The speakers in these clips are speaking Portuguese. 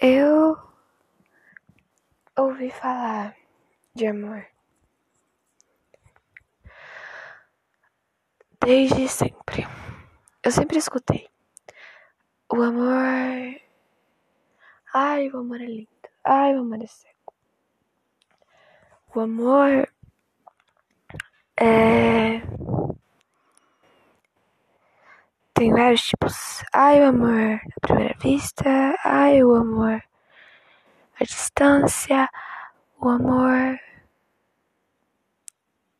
Eu ouvi falar de amor desde sempre. Eu sempre escutei. O amor. Ai, o amor é lindo. Ai, o amor é seco. O amor é. Tem vários tipos. Ai, o amor à primeira vista. Ai, o amor à distância. O amor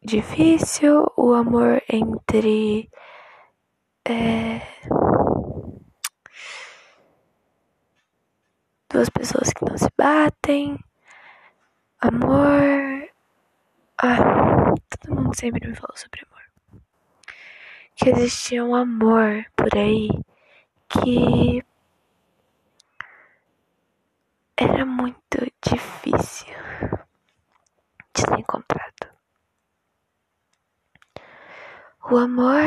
difícil. O amor entre. É, duas pessoas que não se batem. Amor. Ah, todo mundo sempre me falou sobre amor que existia um amor por aí que era muito difícil de ser encontrado. O amor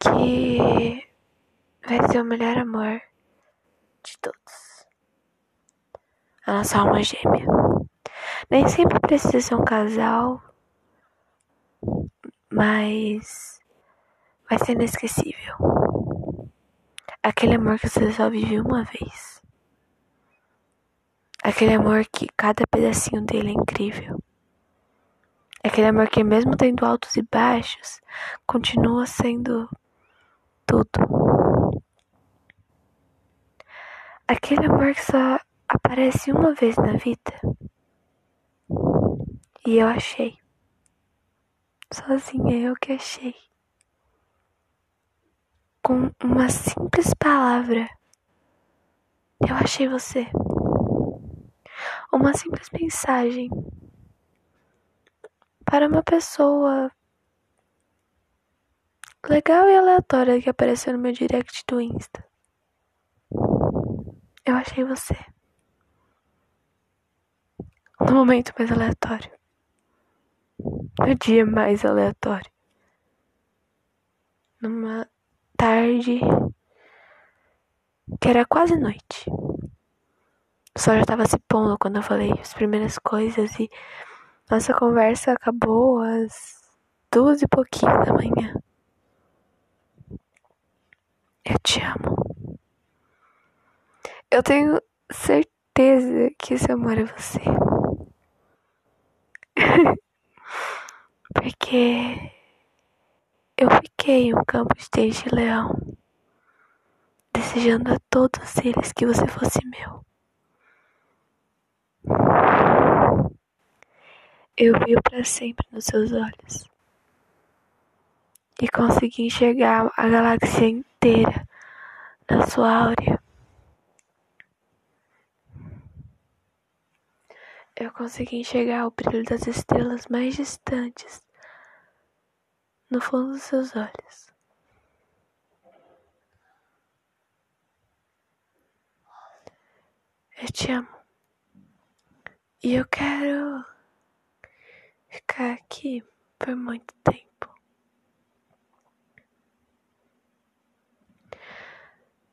que vai ser o melhor amor de todos. A nossa alma gêmea. Nem sempre precisa ser um casal mas vai ser inesquecível. Aquele amor que você só vive uma vez. Aquele amor que cada pedacinho dele é incrível. Aquele amor que, mesmo tendo altos e baixos, continua sendo tudo. Aquele amor que só aparece uma vez na vida. E eu achei. Sozinha eu que achei. Com uma simples palavra, eu achei você. Uma simples mensagem para uma pessoa legal e aleatória que apareceu no meu direct do Insta. Eu achei você. No momento mais aleatório no dia mais aleatório. Numa tarde que era quase noite. O sol já estava se pondo quando eu falei as primeiras coisas e nossa conversa acabou às duas e pouquinho da manhã. Eu te amo. Eu tenho certeza que esse amor é você. Porque eu fiquei em um campo de leão, desejando a todos eles que você fosse meu. Eu vi para sempre nos seus olhos e consegui enxergar a galáxia inteira na sua áurea. Eu consegui enxergar o brilho das estrelas mais distantes no fundo dos seus olhos. Eu te amo. E eu quero ficar aqui por muito tempo.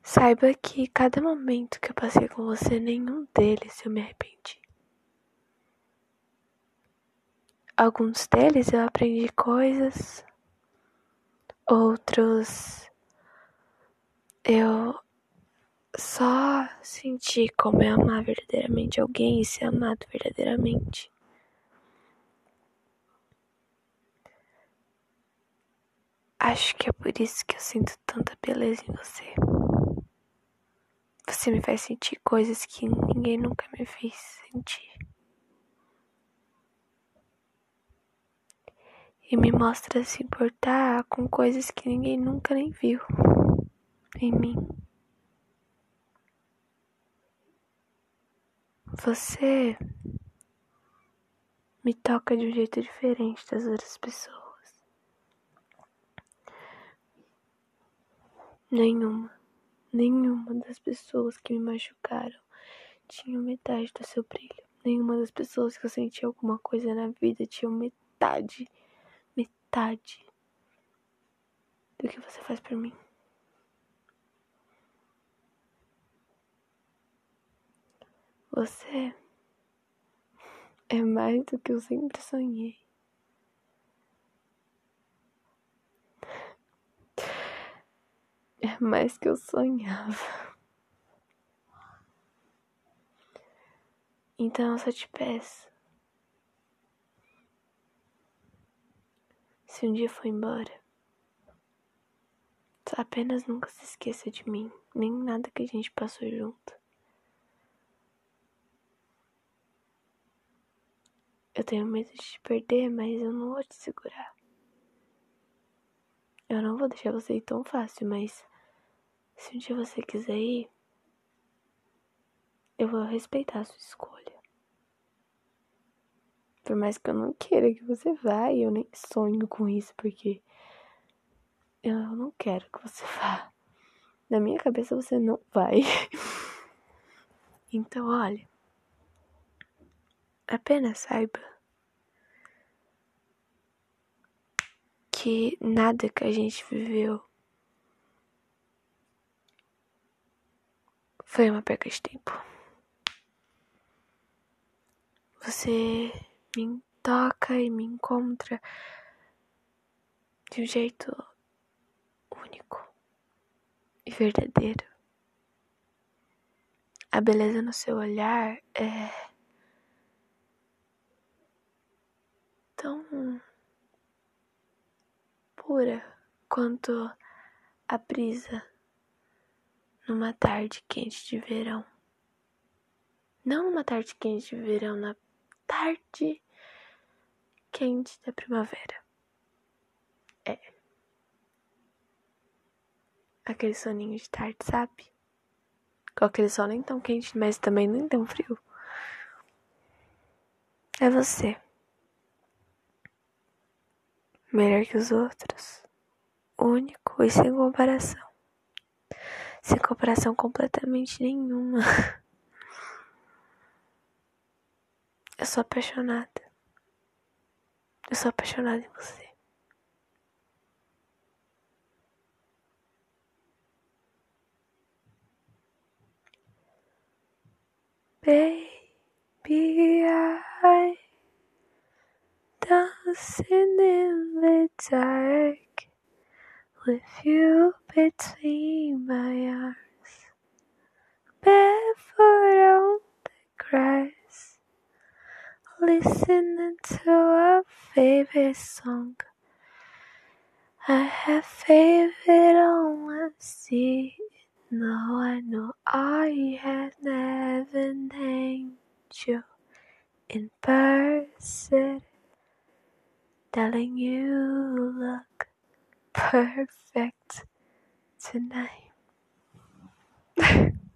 Saiba que cada momento que eu passei com você, nenhum deles eu me arrependi. Alguns deles eu aprendi coisas, outros eu só senti como é amar verdadeiramente alguém e ser amado verdadeiramente. Acho que é por isso que eu sinto tanta beleza em você. Você me faz sentir coisas que ninguém nunca me fez sentir. E me mostra se importar com coisas que ninguém nunca nem viu em mim. Você me toca de um jeito diferente das outras pessoas. Nenhuma, nenhuma das pessoas que me machucaram tinha metade do seu brilho. Nenhuma das pessoas que eu senti alguma coisa na vida tinha metade metade do que você faz por mim. Você é mais do que eu sempre sonhei. É mais que eu sonhava. Então eu só te peço Se um dia for embora, apenas nunca se esqueça de mim, nem nada que a gente passou junto. Eu tenho medo de te perder, mas eu não vou te segurar. Eu não vou deixar você ir tão fácil, mas se um dia você quiser ir, eu vou respeitar a sua escolha. Por mais que eu não queira que você vá, eu nem sonho com isso, porque eu não quero que você vá. Na minha cabeça você não vai. então, olha. Apenas saiba que nada que a gente viveu foi uma perca de tempo. Você me toca e me encontra de um jeito único e verdadeiro. A beleza no seu olhar é tão pura quanto a brisa numa tarde quente de verão. Não numa tarde quente de verão, na tarde quente da primavera. É. Aquele soninho de tarde, sabe? Com aquele sol nem tão quente, mas também nem tão frio. É você. Melhor que os outros. Único e sem comparação. Sem comparação completamente nenhuma. Eu sou apaixonada. Eu sou apaixonada em você. Baby, I dancing in the dark with you between my arms, listening to our favorite song. I have favorite on my seat. Now I know I have never an angel in person telling you look perfect tonight.